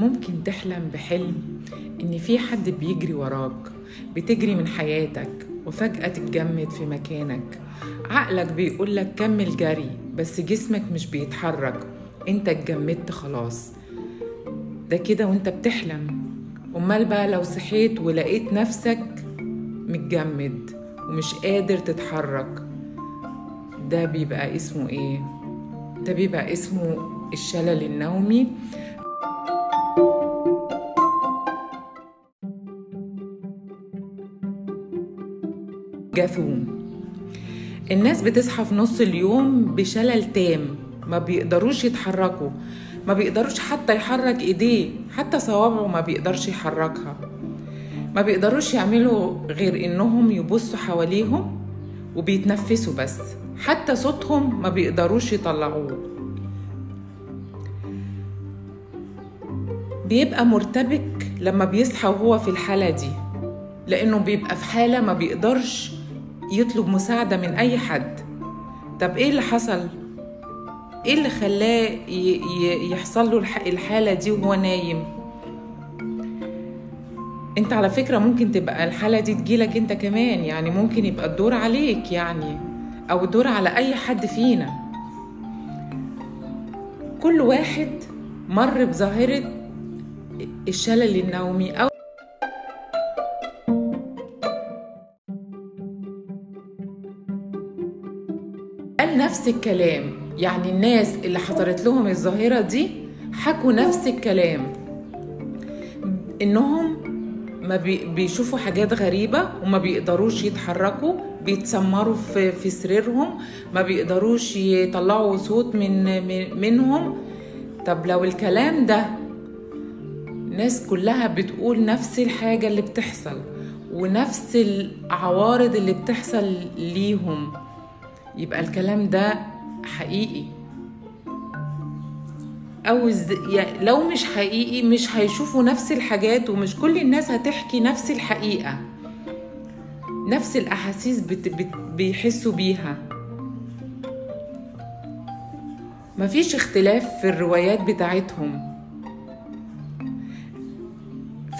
ممكن تحلم بحلم إن في حد بيجري وراك بتجري من حياتك وفجأة تتجمد في مكانك. عقلك بيقولك كمل جري بس جسمك مش بيتحرك. أنت اتجمدت خلاص. ده كده وأنت بتحلم. أمال بقى لو صحيت ولقيت نفسك متجمد ومش قادر تتحرك ده بيبقى اسمه إيه؟ ده بيبقى اسمه الشلل النومي. جاثوم الناس بتصحى في نص اليوم بشلل تام ما بيقدروش يتحركوا ما بيقدروش حتى يحرك ايديه حتى صوابعه ما بيقدرش يحركها. ما بيقدروش يعملوا غير انهم يبصوا حواليهم وبيتنفسوا بس حتى صوتهم ما بيقدروش يطلعوه. بيبقى مرتبك لما بيصحى وهو في الحالة دي لأنه بيبقى في حالة ما بيقدرش يطلب مساعدة من أي حد طب إيه اللي حصل؟ إيه اللي خلاه يحصل له الحالة دي وهو نايم؟ أنت على فكرة ممكن تبقى الحالة دي تجيلك أنت كمان يعني ممكن يبقى الدور عليك يعني أو الدور على أي حد فينا كل واحد مر بظاهرة الشلل النومي أو نفس الكلام. يعني الناس اللي حصلت لهم الظاهرة دي حكوا نفس الكلام. إنهم ما بيشوفوا حاجات غريبة وما بيقدروش يتحركوا بيتسمروا في, في سريرهم ما بيقدروش يطلعوا صوت من, من منهم. طب لو الكلام ده الناس كلها بتقول نفس الحاجة اللي بتحصل ونفس العوارض اللي بتحصل ليهم يبقى الكلام ده حقيقي. أو يعني لو مش حقيقي مش هيشوفوا نفس الحاجات ومش كل الناس هتحكي نفس الحقيقة. نفس الأحاسيس بت بت بيحسوا بيها. مفيش اختلاف في الروايات بتاعتهم.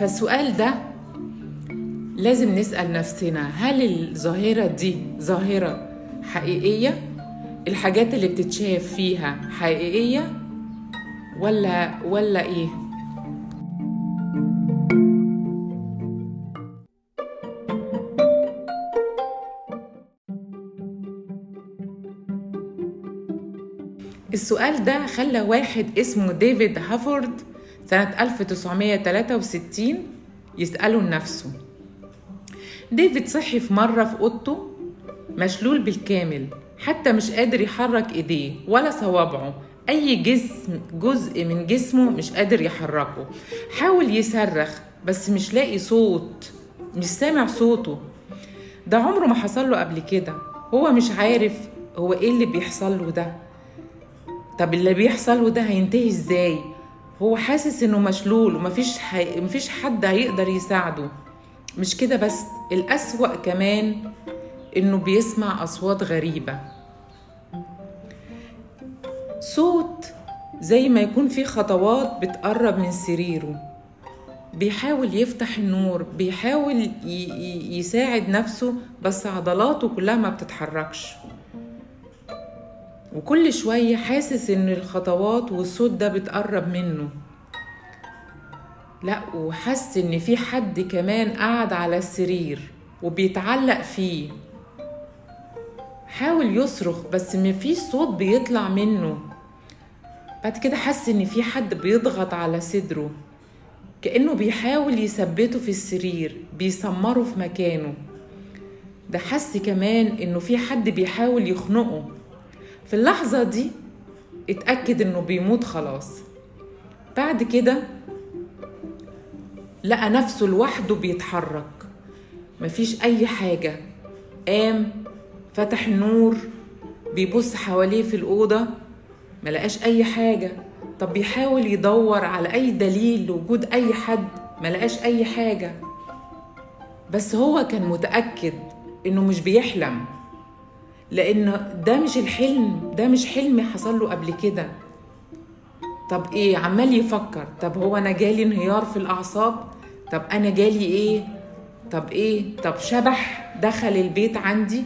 فالسؤال ده لازم نسأل نفسنا هل الظاهرة دي ظاهرة حقيقية؟ الحاجات اللي بتتشاف فيها حقيقية ولا ولا إيه؟ السؤال ده خلى واحد اسمه ديفيد هافورد سنة 1963 يسأله لنفسه ديفيد صحي في مرة في أوضته مشلول بالكامل حتى مش قادر يحرك إيديه ولا صوابعه. أي جسم جزء من جسمه مش قادر يحركه. حاول يصرخ بس مش لاقي صوت مش سامع صوته. ده عمره ما حصل له قبل كده. هو مش عارف هو إيه اللي بيحصل له ده. طب اللي بيحصل له ده هينتهي إزاي؟ هو حاسس إنه مشلول ومفيش حي... مفيش حد هيقدر يساعده. مش كده بس؟ الأسوأ كمان إنه بيسمع أصوات غريبة. صوت زي ما يكون في خطوات بتقرب من سريره. بيحاول يفتح النور بيحاول يساعد نفسه بس عضلاته كلها ما بتتحركش. وكل شوية حاسس إن الخطوات والصوت ده بتقرب منه. لا وحس إن في حد كمان قاعد على السرير وبيتعلق فيه. حاول يصرخ بس مفيش صوت بيطلع منه. بعد كده حس إن في حد بيضغط على صدره كأنه بيحاول يثبته في السرير بيسمره في مكانه. ده حس كمان إنه في حد بيحاول يخنقه. في اللحظة دي اتأكد إنه بيموت خلاص. بعد كده لقى نفسه لوحده بيتحرك. مفيش أي حاجة. قام فتح النور بيبص حواليه في الأوضة ملقاش أي حاجة. طب بيحاول يدور على أي دليل لوجود أي حد ملقاش أي حاجة. بس هو كان متأكد إنه مش بيحلم لأن ده مش الحلم ده مش حلم حصل له قبل كده. طب إيه؟ عمال يفكر. طب هو أنا جالي انهيار في الأعصاب؟ طب أنا جالي إيه؟ طب إيه؟ طب شبح دخل البيت عندي؟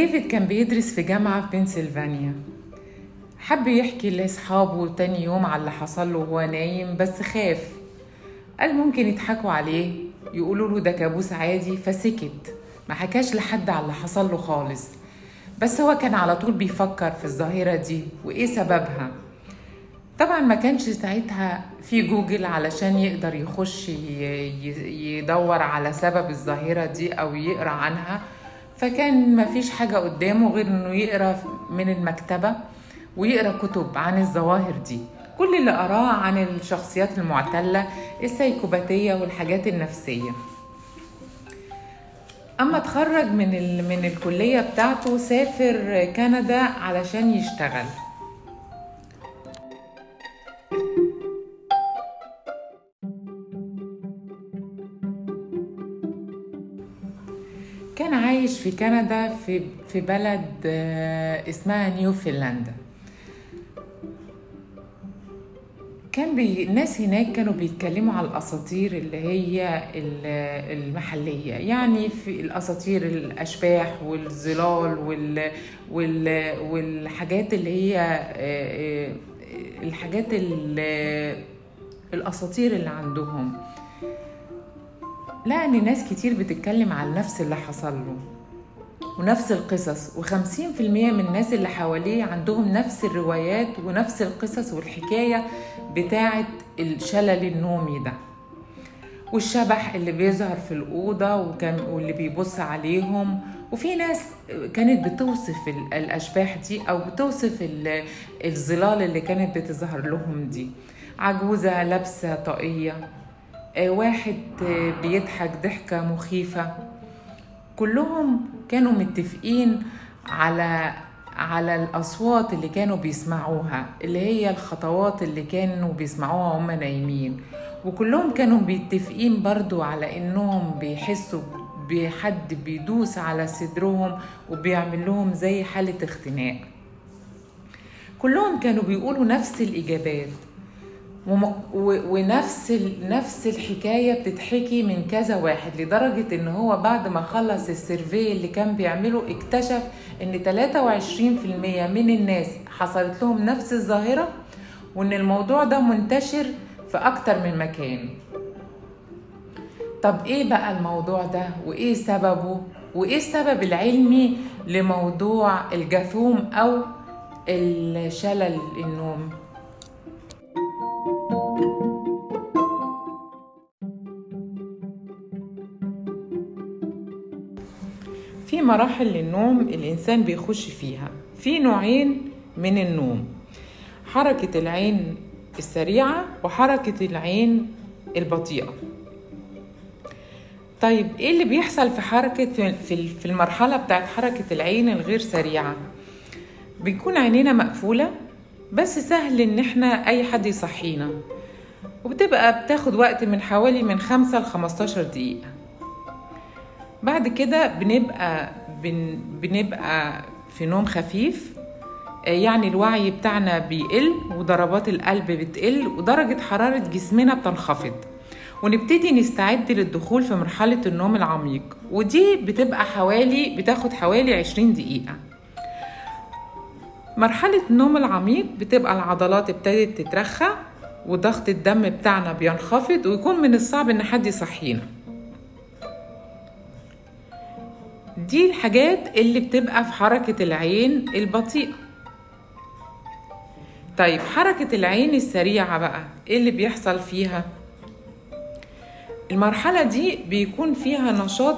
ديفيد كان بيدرس في جامعة في بنسلفانيا. حب يحكي لأصحابه تاني يوم على اللي حصل له وهو نايم بس خاف. قال ممكن يضحكوا عليه يقولوا له ده كابوس عادي فسكت. ما حكاش لحد على اللي حصل له خالص. بس هو كان على طول بيفكر في الظاهرة دي وإيه سببها. طبعا ما كانش ساعتها في جوجل علشان يقدر يخش يدور على سبب الظاهرة دي أو يقرأ عنها. فكان ما فيش حاجة قدامه غير إنه يقرأ من المكتبة ويقرأ كتب عن الظواهر دي. كل اللي قراه عن الشخصيات المعتلة السيكوباتية والحاجات النفسية. أما اتخرج من ال... من الكلية بتاعته سافر كندا علشان يشتغل. كان عايش في كندا في في بلد اسمها نيوفنلندا كان بي... الناس هناك كانوا بيتكلموا على الأساطير اللي هي المحلية. يعني في الأساطير الأشباح والظلال وال... وال... والحاجات اللي هي الحاجات اللي... الأساطير اللي عندهم. لأن ناس كتير بتتكلم عن نفس اللي حصل له ونفس القصص وخمسين في المية من الناس اللي حواليه عندهم نفس الروايات ونفس القصص والحكاية بتاعة الشلل النومي ده. والشبح اللي بيظهر في الأوضة وكان واللي بيبص عليهم. وفي ناس كانت بتوصف الأشباح دي أو بتوصف الظلال اللي كانت بتظهر لهم دي. عجوزة لابسة طاقية. واحد بيضحك ضحكة مخيفة. كلهم كانوا متفقين على على الأصوات اللي كانوا بيسمعوها اللي هي الخطوات اللي كانوا بيسمعوها وهم نايمين. وكلهم كانوا بيتفقين برضو على إنهم بيحسوا بحد بيدوس على صدرهم وبيعمل لهم زي حالة اختناق. كلهم كانوا بيقولوا نفس الإجابات. ونفس نفس الحكاية بتتحكي من كذا واحد لدرجة إن هو بعد ما خلص السيرفي اللي كان بيعمله اكتشف إن 23% من الناس حصلت لهم نفس الظاهرة وإن الموضوع ده منتشر في أكتر من مكان. طب إيه بقى الموضوع ده؟ وإيه سببه؟ وإيه السبب العلمي لموضوع الجاثوم أو الشلل النوم؟ مراحل للنوم الإنسان بيخش فيها. في نوعين من النوم حركة العين السريعة وحركة العين البطيئة. طيب إيه اللي بيحصل في حركة في المرحلة بتاعت حركة العين الغير سريعة؟ بيكون عينينا مقفولة بس سهل إن إحنا أي حد يصحينا. وبتبقى بتاخد وقت من حوالي من خمسة ل 15 دقيقة. بعد كده بنبقى بن بنبقى في نوم خفيف. يعني الوعي بتاعنا بيقل وضربات القلب بتقل ودرجة حرارة جسمنا بتنخفض. ونبتدي نستعد للدخول في مرحلة النوم العميق. ودي بتبقى حوالي بتاخد حوالي 20 دقيقة. مرحلة النوم العميق بتبقى العضلات ابتدت تترخى وضغط الدم بتاعنا بينخفض ويكون من الصعب إن حد يصحينا. دي الحاجات اللي بتبقى في حركة العين البطيئة طيب حركة العين السريعة بقى إيه اللي بيحصل فيها؟ المرحلة دي بيكون فيها نشاط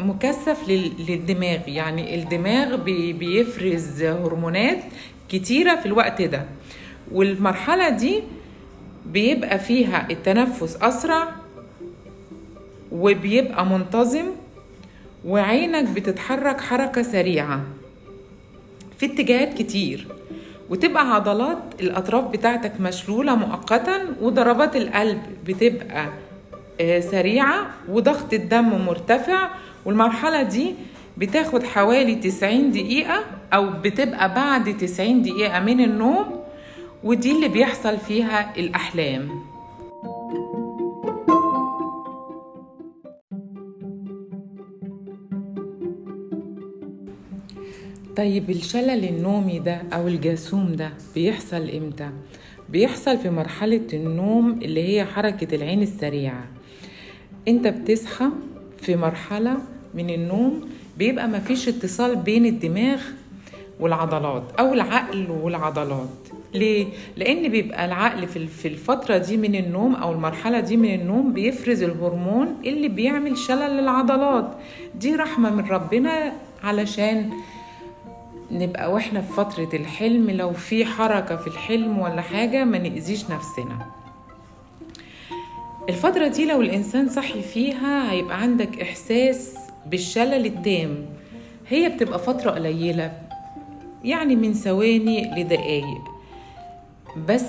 مكثف للدماغ يعني الدماغ بيفرز هرمونات كتيرة في الوقت ده. والمرحلة دي بيبقى فيها التنفس أسرع وبيبقى منتظم وعينك بتتحرك حركة سريعة في اتجاهات كتير وتبقى عضلات الأطراف بتاعتك مشلولة مؤقتا وضربات القلب بتبقى آه، سريعة وضغط الدم مرتفع والمرحلة دي بتاخد حوالي 90 دقيقة أو بتبقى بعد 90 دقيقة من النوم ودي اللي بيحصل فيها الأحلام. طيب الشلل النومي ده أو الجاسوم ده بيحصل إمتى؟ بيحصل في مرحلة النوم اللي هي حركة العين السريعة أنت بتصحى في مرحلة من النوم بيبقى مفيش اتصال بين الدماغ والعضلات أو العقل والعضلات ليه؟ لأن بيبقى العقل في الفترة دي من النوم أو المرحلة دي من النوم بيفرز الهرمون اللي بيعمل شلل للعضلات دي رحمة من ربنا علشان نبقى وإحنا في فترة الحلم لو في حركة في الحلم ولا حاجة ما نأذيش نفسنا. الفترة دي لو الإنسان صحي فيها هيبقى عندك إحساس بالشلل التام. هي بتبقى فترة قليلة يعني من ثواني لدقايق. بس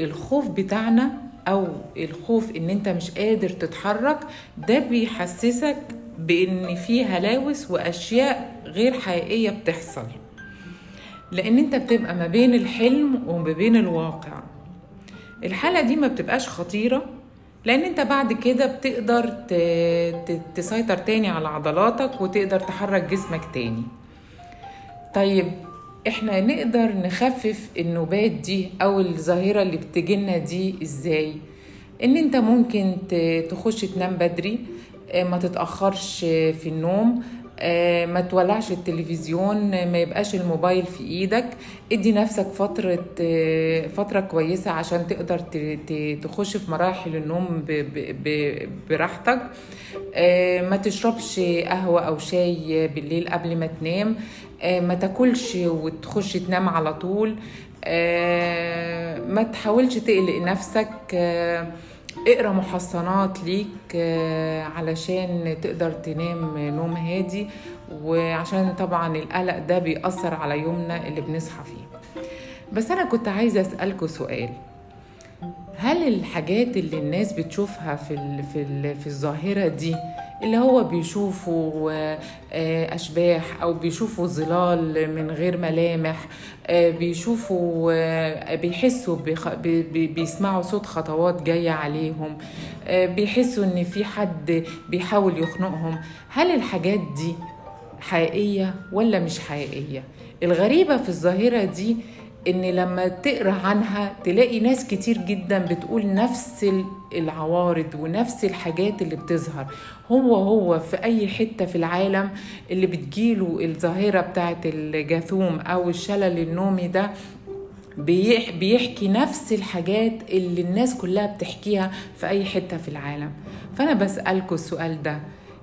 الخوف بتاعنا أو الخوف إن أنت مش قادر تتحرك ده بيحسسك بإن في هلاوس وأشياء غير حقيقية بتحصل. لأن أنت بتبقى ما بين الحلم وما بين الواقع. الحالة دي ما بتبقاش خطيرة لأن أنت بعد كده بتقدر تسيطر تاني على عضلاتك وتقدر تحرك جسمك تاني. طيب إحنا نقدر نخفف النوبات دي أو الظاهرة اللي بتجيلنا دي إزاي؟ إن أنت ممكن تخش تنام بدري آه، ما تتأخرش في النوم ما تولعش التلفزيون ما يبقاش الموبايل في إيدك. ادي نفسك فترة آه، فترة كويسة عشان تقدر تخش في مراحل النوم براحتك. ما تشربش قهوة أو شاي بالليل قبل ما تنام. ما تاكلش وتخش تنام على طول. ما تحاولش تقلق نفسك. اقرأ محصنات ليك آه، علشان تقدر تنام نوم هادي وعشان طبعا القلق ده بيأثر على يومنا اللي بنصحى فيه. بس أنا كنت عايزة اسالكوا سؤال. هل الحاجات اللي الناس بتشوفها في في في الظاهرة دي اللي هو بيشوفوا آه، أشباح أو بيشوفوا ظلال من غير ملامح آه، بيشوفوا آه، بيحسوا بيسمعوا صوت خطوات جاية عليهم بيحسوا إن في حد بيحاول يخنقهم. هل الحاجات دي حقيقية ولا مش حقيقية؟ الغريبة في الظاهرة دي إن لما تقرأ عنها تلاقي ناس كتير جدا بتقول نفس العوارض ونفس الحاجات اللي بتظهر. هو هو في أي حتة في العالم اللي بتجيله الظاهرة بتاعت الجاثوم أو الشلل النومي ده بيحكي نفس الحاجات اللي الناس كلها بتحكيها في أي حتة في العالم. فأنا بسالكم السؤال ده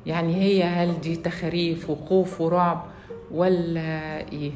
يعني هي هل دي تخاريف وخوف ورعب ولا إيه؟